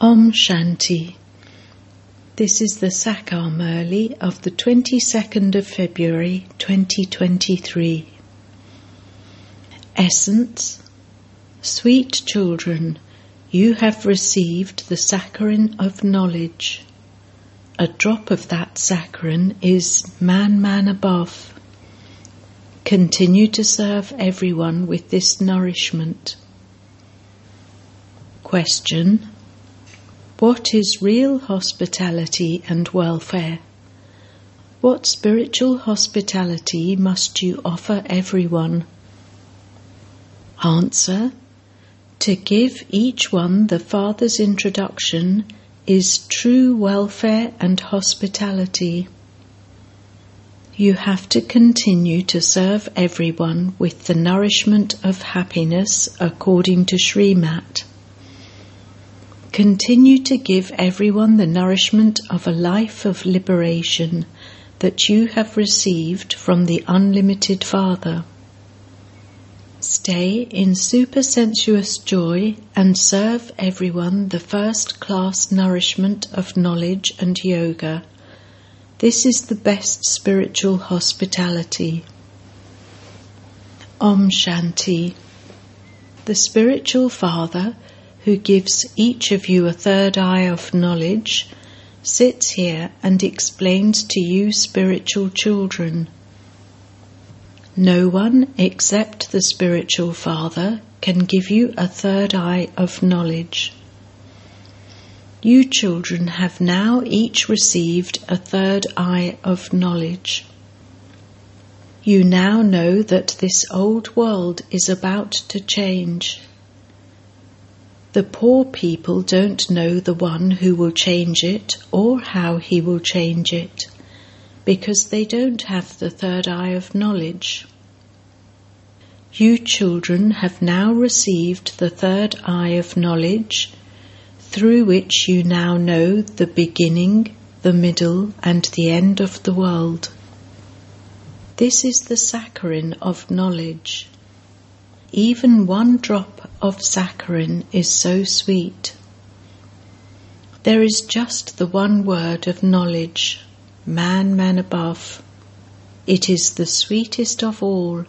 Om Shanti. This is the Sakar Murli of the 22nd of February 2023. Essence Sweet children, you have received the saccharin of knowledge. A drop of that saccharin is Manmanabhav. Continue to serve everyone with this nourishment. Question What is real hospitality and welfare? What spiritual hospitality must you offer everyone? Answer To give each one the Father's introduction is true welfare and hospitality. You have to continue to serve everyone with the nourishment of happiness according to Srimat. Continue to give everyone the nourishment of a life of liberation that you have received from the unlimited Father. Stay in supersensuous joy and serve everyone the first class nourishment of knowledge and yoga. This is the best spiritual hospitality. Om Shanti. The spiritual Father who gives each of you a third eye of knowledge, sits here and explains to you, spiritual children. No one except the spiritual Father can give you a third eye of knowledge. You children have now each received a third eye of knowledge. You now know that this old world is about to change. The poor people don't know the one who will change it or how he will change it because they don't have the third eye of knowledge. You children have now received the third eye of knowledge through which you now know the beginning, the middle, and the end of the world. This is the saccharine of knowledge. Even one drop of saccharin is so sweet. There is just the one word of knowledge, Manmanabhav. It is the sweetest of all.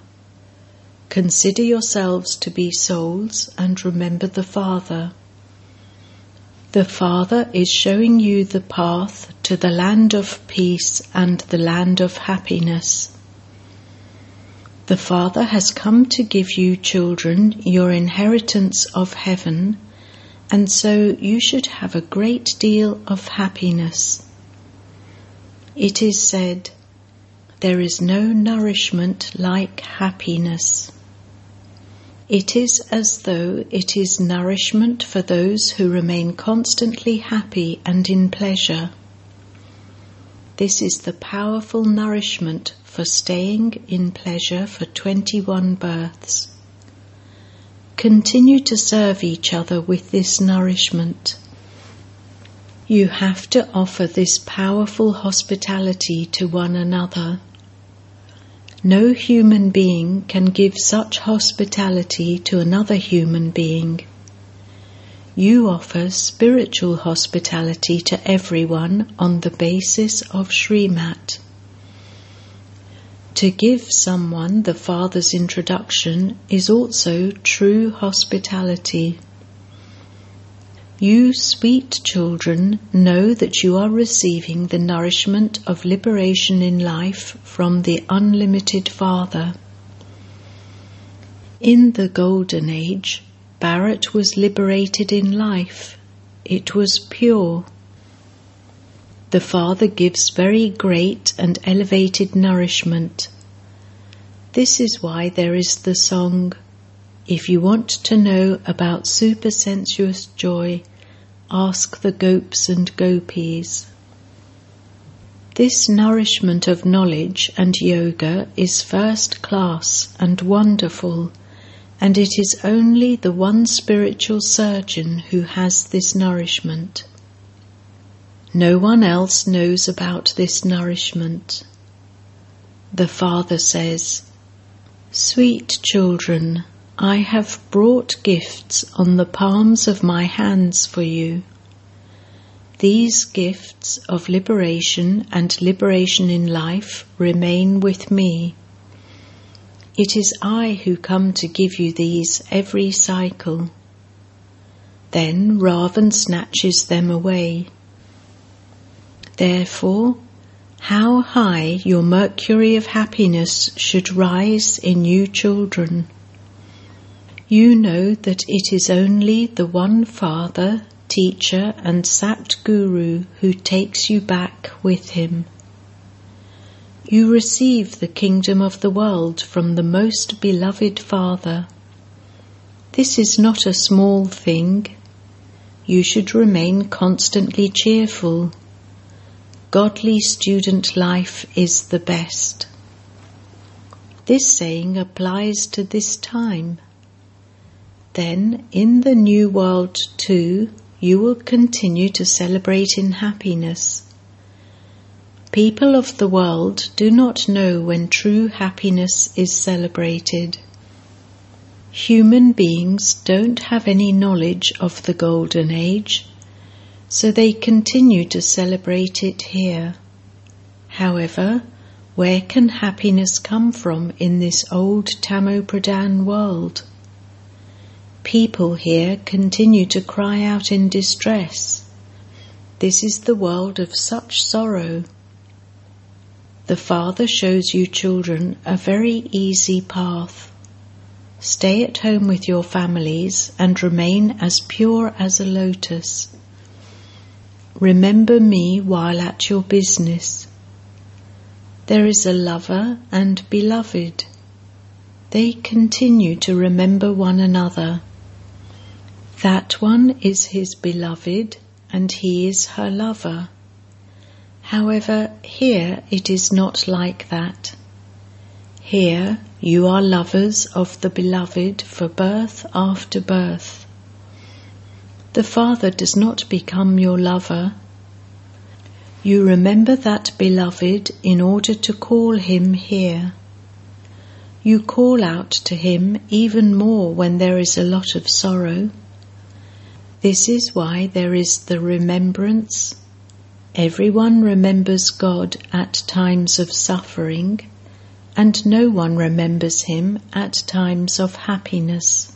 Consider yourselves to be souls and remember the Father. The Father is showing you the path to the land of peace and the land of happiness. The Father has come to give you, children, your inheritance of heaven, and so you should have a great deal of happiness. It is said, There is no nourishment like happiness. It is as though it is nourishment for those who remain constantly happy and in pleasure. This is the powerful nourishment for staying in pleasure for 21 births. Continue to serve each other with this nourishment. You have to offer this powerful hospitality to one another. No human being can give such hospitality to another human being. You offer spiritual hospitality to everyone on the basis of Srimat. To give someone the Father's introduction is also true hospitality. You sweet children know that you are receiving the nourishment of liberation in life from the unlimited Father. In the Golden Age, Bharat was liberated in life. It was pure the Father gives very great and elevated nourishment. This is why there is the song, If you want to know about supersensuous joy, ask the gopes and gopis. This nourishment of knowledge and yoga is first class and wonderful, and it is only the one spiritual surgeon who has this nourishment. No one else knows about this nourishment. The Father says, Sweet children, I have brought gifts on the palms of my hands for you. These gifts of liberation and liberation in life remain with me. It is I who come to give you these every cycle. Then Ravan snatches them away. Therefore, how high your mercury of happiness should rise in you children. You know that it is only the one Father, Teacher, and Sat Guru who takes you back with him. You receive the kingdom of the world from the most beloved Father. This is not a small thing. You should remain constantly cheerful. Godly student life is the best. This saying applies to this time. Then, in the new world too, you will continue to celebrate in happiness People of the world do not know when true happiness is celebrated. Human beings don't have any knowledge of the Golden Age, so they continue to celebrate it here. However, where can happiness come from in this old Tamo Pradhan world? People here continue to cry out in distress. This is the world of such sorrow. The Father shows you children a very easy path. Stay at home with your families and remain as pure as a lotus. Remember me while at your business. There is a lover and beloved. They continue to remember one another. That one is his beloved and he is her lover. However, here it is not like that. Here you are lovers of the beloved for birth after birth. The Father does not become your lover. You remember that beloved in order to call him here. You call out to him even more when there is a lot of sorrow. This is why there is the remembrance Everyone remembers God at times of suffering, and no one remembers Him at times of happiness.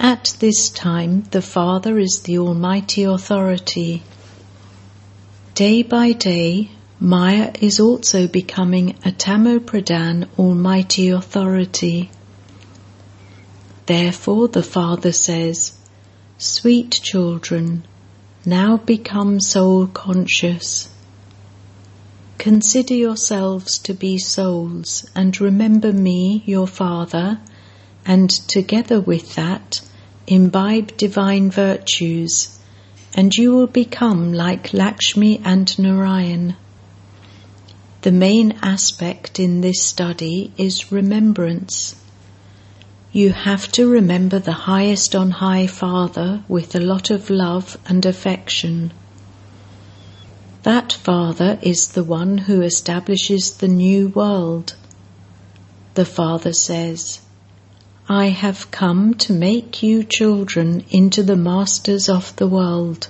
At this time, the Father is the Almighty Authority. Day by day, Maya is also becoming a Tamo Pradhan Almighty Authority. Therefore, the Father says, Sweet children, now become soul conscious. Consider yourselves to be souls and remember me, your Father, and together with that, imbibe divine virtues, and you will become like Lakshmi and Narayan. The main aspect in this study is remembrance. You have to remember the highest on high Father with a lot of love and affection. That Father is the one who establishes the new world. The Father says, I have come to make you children into the masters of the world.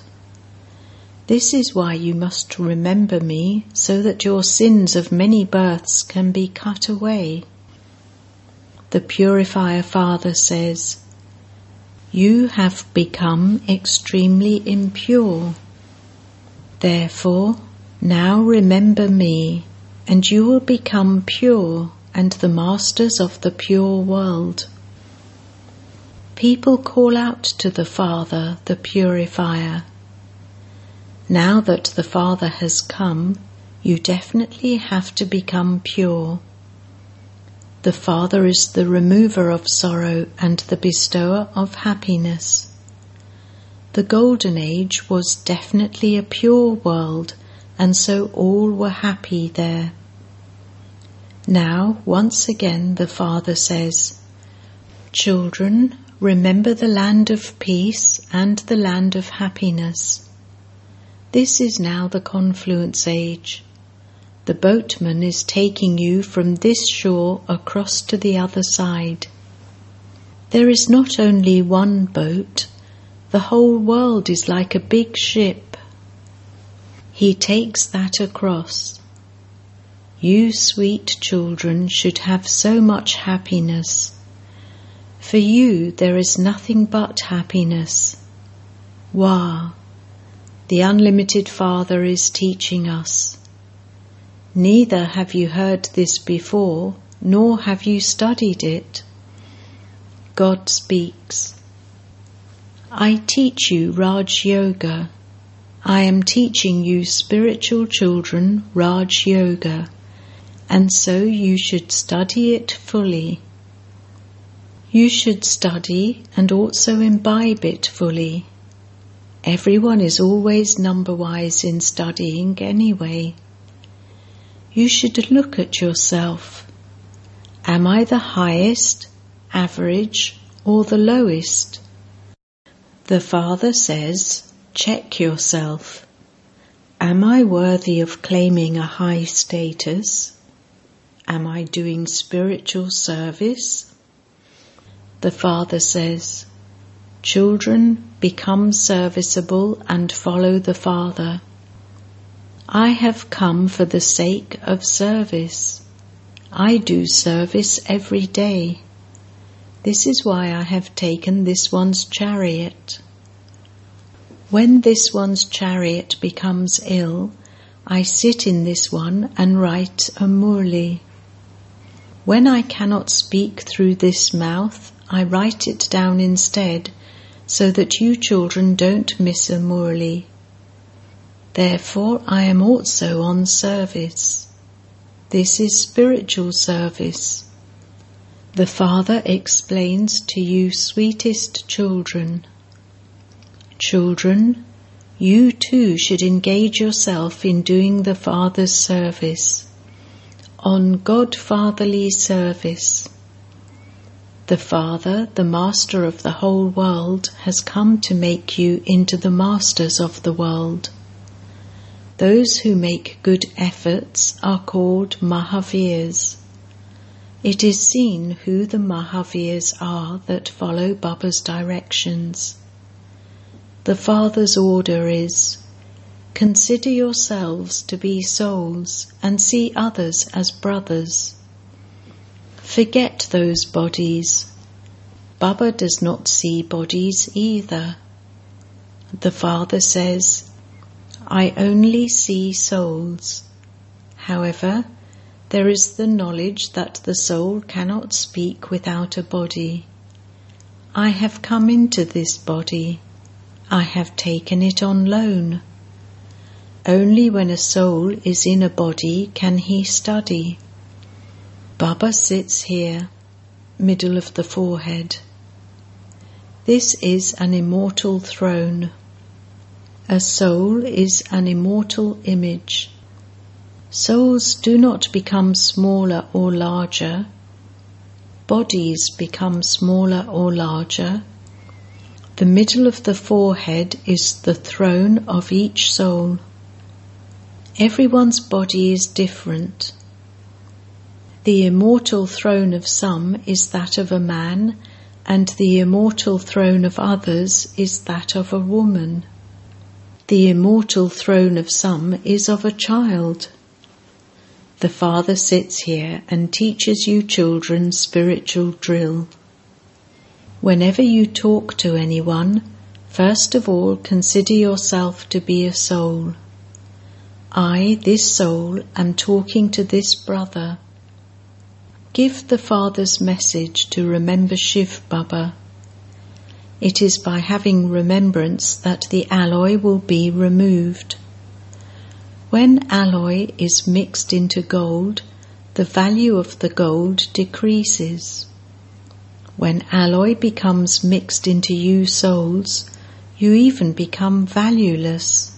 This is why you must remember me so that your sins of many births can be cut away the Purifier Father says, You have become extremely impure. Therefore, now remember me, and you will become pure and the masters of the pure world. People call out to the Father, the Purifier. Now that the Father has come, you definitely have to become pure. The Father is the remover of sorrow and the bestower of happiness. The Golden Age was definitely a pure world, and so all were happy there. Now, once again, the Father says, Children, remember the land of peace and the land of happiness. This is now the confluence age. The boatman is taking you from this shore across to the other side. There is not only one boat, the whole world is like a big ship He takes that across. You sweet children should have so much happiness. For you there is nothing but happiness. Wah! The unlimited Father is teaching us. Neither have you heard this before, nor have you studied it. God speaks. I teach you Raj Yoga. I am teaching you spiritual children Raj Yoga, and so you should study it fully. You should study and also imbibe it fully. Everyone is always number wise in studying anyway. You should look at yourself. Am I the highest, average, or the lowest? The Father says, check yourself. Am I worthy of claiming a high status? Am I doing spiritual service? The Father says, Children, become serviceable and follow the Father. I have come for the sake of service. I do service every day. This is why I have taken this one's chariot. When this one's chariot becomes ill, I sit in this one and write a murli. When I cannot speak through this mouth, I write it down instead, so that you children don't miss a murli. Therefore, I am also on service. This is spiritual service. The Father explains to you, sweetest children. Children, you too should engage yourself in doing the Father's service, on God-fatherly service. The Father, the Master of the whole world, has come to make you into the masters of the world. Those who make good efforts are called Mahavirs. It is seen who the Mahavirs are that follow Baba's directions. The Father's order is Consider yourselves to be souls and see others as brothers. Forget those bodies. Baba does not see bodies either. The Father says, I only see souls. However, there is the knowledge that the soul cannot speak without a body. I have come into this body. I have taken it on loan. Only when a soul is in a body can he study. Baba sits here, middle of the forehead. This is an immortal throne. A soul is an immortal image. Souls do not become smaller or larger. Bodies become smaller or larger the middle of the forehead is the throne of each soul. Everyone's body is different. The immortal throne of some is that of a man, and the immortal throne of others is that of a woman. The immortal throne of some is of a child. The Father sits here and teaches you children spiritual drill. Whenever you talk to anyone, first of all consider yourself to be a soul. I, this soul, am talking to this brother. Give the Father's message to remember Shiv Baba. It is by having remembrance that the alloy will be removed. When alloy is mixed into gold, the value of the gold decreases. When alloy becomes mixed into you souls, you even become valueless.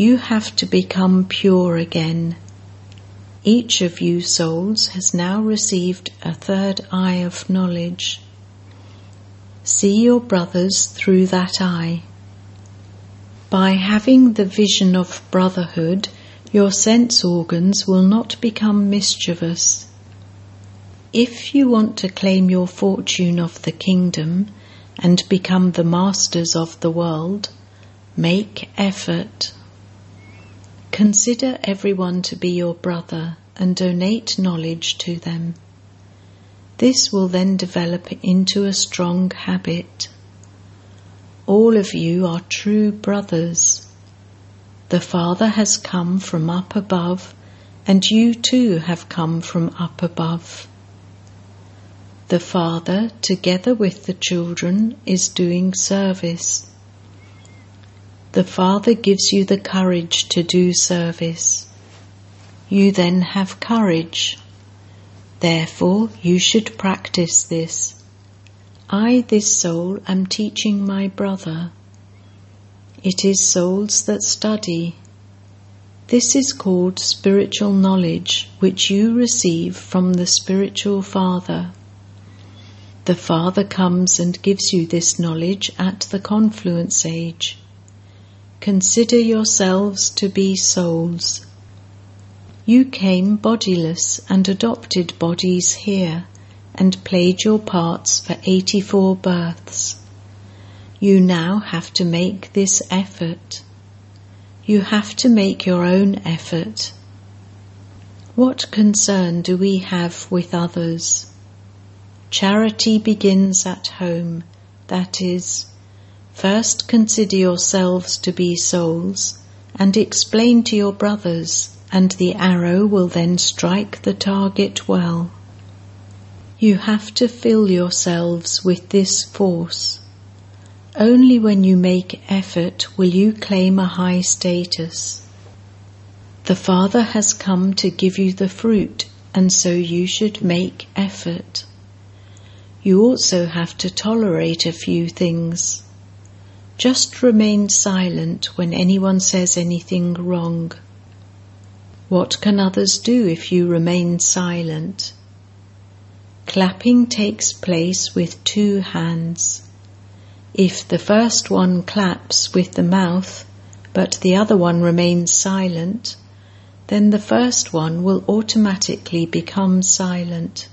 You have to become pure again. Each of you souls has now received a third eye of knowledge. See your brothers through that eye. By having the vision of brotherhood, your sense organs will not become mischievous. If you want to claim your fortune of the kingdom and become the masters of the world, make effort. Consider everyone to be your brother and donate knowledge to them. This will then develop into a strong habit. All of you are true brothers. The Father has come from up above, and you too have come from up above. The Father, together with the children, is doing service. The Father gives you the courage to do service. You then have courage. Therefore, you should practice this. I, this soul, am teaching my brother. It is souls that study. This is called spiritual knowledge, which you receive from the spiritual Father. The Father comes and gives you this knowledge at the confluence age. Consider yourselves to be souls. You came bodiless and adopted bodies here and played your parts for 84 births. You now have to make this effort. You have to make your own effort. What concern do we have with others? Charity begins at home, that is, First consider yourselves to be souls, and explain to your brothers, and the arrow will then strike the target well. You have to fill yourselves with this force. Only when you make effort will you claim a high status. The Father has come to give you the fruit, and so you should make effort. You also have to tolerate a few things. Just remain silent when anyone says anything wrong. What can others do if you remain silent? Clapping takes place with two hands. If the first one claps with the mouth, but the other one remains silent, then the first one will automatically become silent.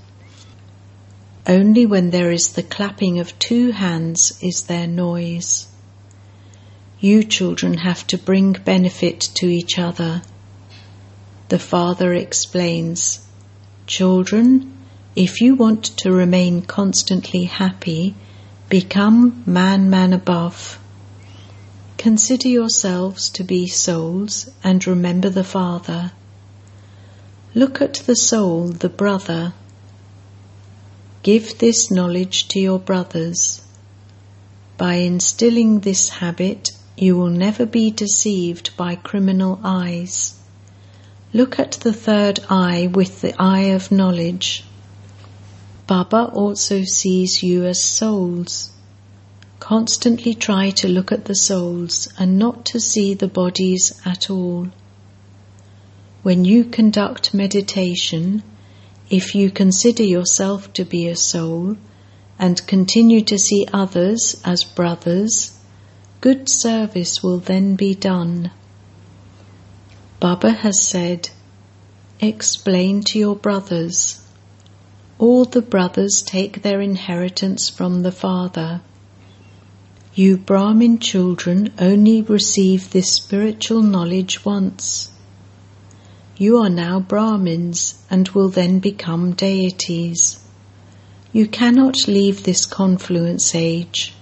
Only when there is the clapping of two hands is there noise. You children have to bring benefit to each other. The father explains, Children, if you want to remain constantly happy, become Manmanabhav. Consider yourselves to be souls and remember the Father. Look at the soul, the brother. Give this knowledge to your brothers. By instilling this habit, you will never be deceived by criminal eyes. Look at the third eye with the eye of knowledge. Baba also sees you as souls. Constantly try to look at the souls and not to see the bodies at all. When you conduct meditation, if you consider yourself to be a soul and continue to see others as brothers, good service will then be done. Baba has said, Explain to your brothers. All the brothers take their inheritance from the Father. You Brahmin children only receive this spiritual knowledge once. You are now Brahmins and will then become deities. You cannot leave this confluence age.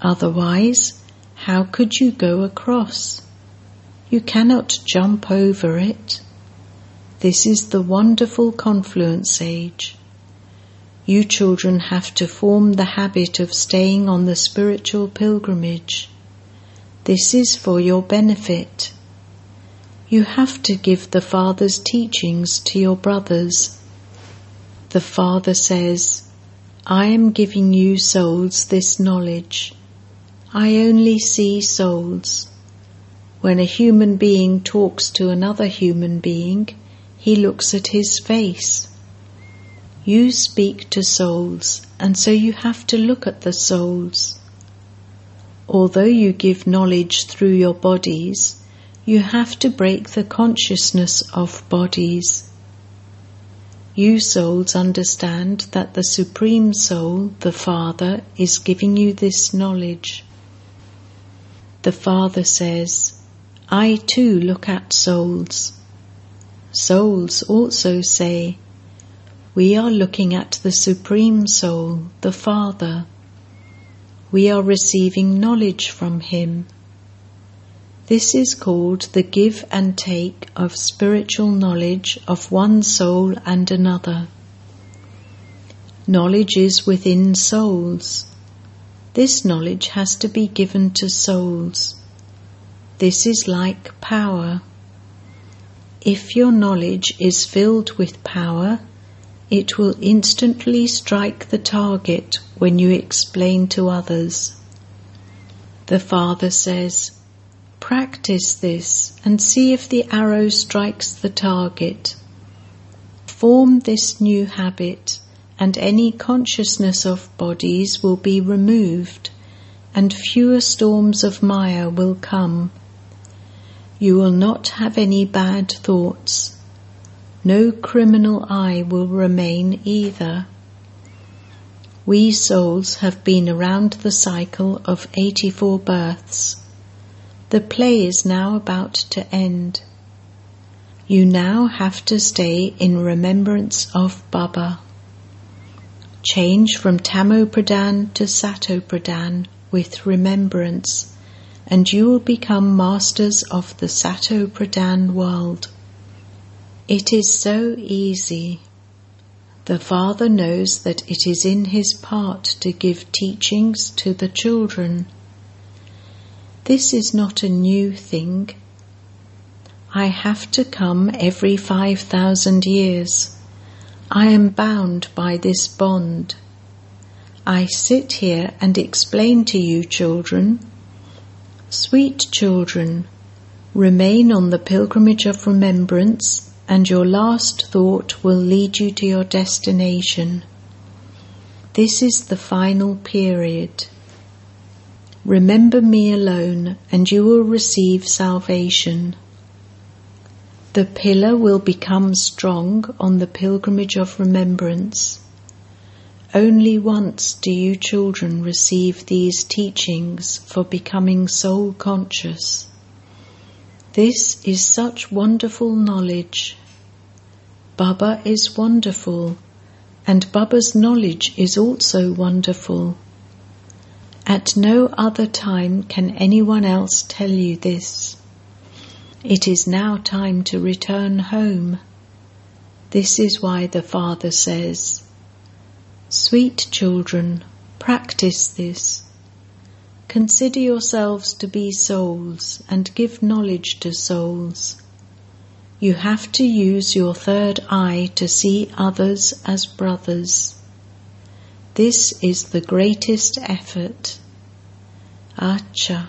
Otherwise, how could you go across? You cannot jump over it. This is the wonderful confluence age. You children have to form the habit of staying on the spiritual pilgrimage. This is for your benefit. You have to give the Father's teachings to your brothers. The Father says, I am giving you souls this knowledge. I only see souls. When a human being talks to another human being, he looks at his face. You speak to souls, and so you have to look at the souls. Although you give knowledge through your bodies, you have to break the consciousness of bodies. You souls understand that the Supreme Soul, the Father, is giving you this knowledge. The Father says, I too look at souls. Souls also say, We are looking at the Supreme Soul, the Father. We are receiving knowledge from Him. This is called the give and take of spiritual knowledge of one soul and another. Knowledge is within souls. This knowledge has to be given to souls. This is like power. If your knowledge is filled with power, it will instantly strike the target when you explain to others. The Father says, Practice this and see if the arrow strikes the target. Form this new habit and any consciousness of bodies will be removed, and fewer storms of Maya will come. You will not have any bad thoughts. No criminal eye will remain either. We souls have been around the cycle of 84 births. The play is now about to end. You now have to stay in remembrance of Baba. Change from Tamo Pradhan to Sato Pradhan with remembrance, and you will become masters of the Sato Pradhan world. It is so easy. The Father knows that it is in his part to give teachings to the children. This is not a new thing. I have to come every 5,000 years. I am bound by this bond. I sit here and explain to you, children. Sweet children, remain on the pilgrimage of remembrance, and your last thought will lead you to your destination. This is the final period. Remember me alone, and you will receive salvation. The pillar will become strong on the pilgrimage of remembrance. Only once do you children receive these teachings for becoming soul conscious. This is such wonderful knowledge. Baba is wonderful, and Baba's knowledge is also wonderful. At no other time can anyone else tell you this. It is now time to return home. This is why the Father says, Sweet children, practice this. Consider yourselves to be souls and give knowledge to souls. You have to use your third eye to see others as brothers. This is the greatest effort. Acha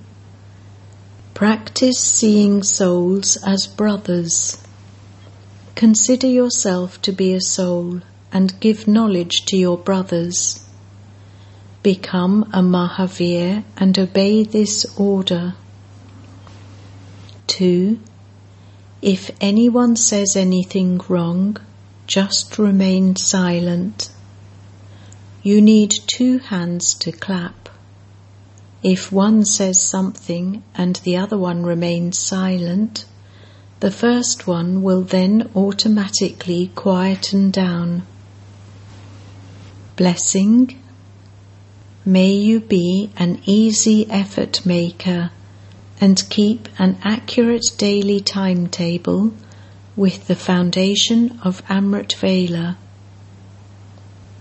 Practice seeing souls as brothers. Consider yourself to be a soul and give knowledge to your brothers. Become a Mahavir and obey this order. 2. If anyone says anything wrong, just remain silent. You need two hands to clap. If one says something and the other one remains silent, the first one will then automatically quieten down. Blessing. May you be an easy effort maker and keep an accurate daily timetable with the foundation of Amrit Vela.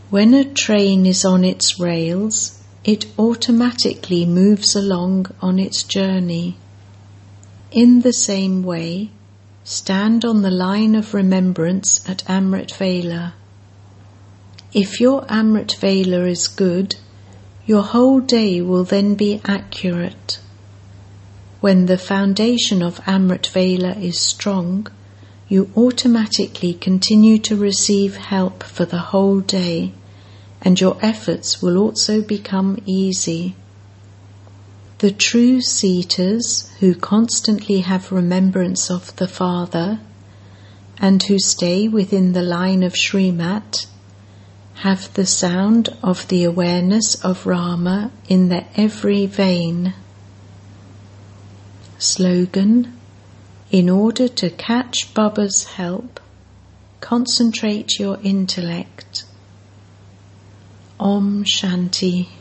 When a train is on its rails, it automatically moves along on its journey. In the same way, stand on the line of remembrance at Amrit Vela. If your Amrit Vela is good, your whole day will then be accurate. When the foundation of Amrit Vela is strong, you automatically continue to receive help for the whole day, and your efforts will also become easy. The true Sitas who constantly have remembrance of the Father and who stay within the line of Srimat have the sound of the awareness of Rama in their every vein. Slogan In order to catch Baba's help, concentrate your intellect. Om Shanti.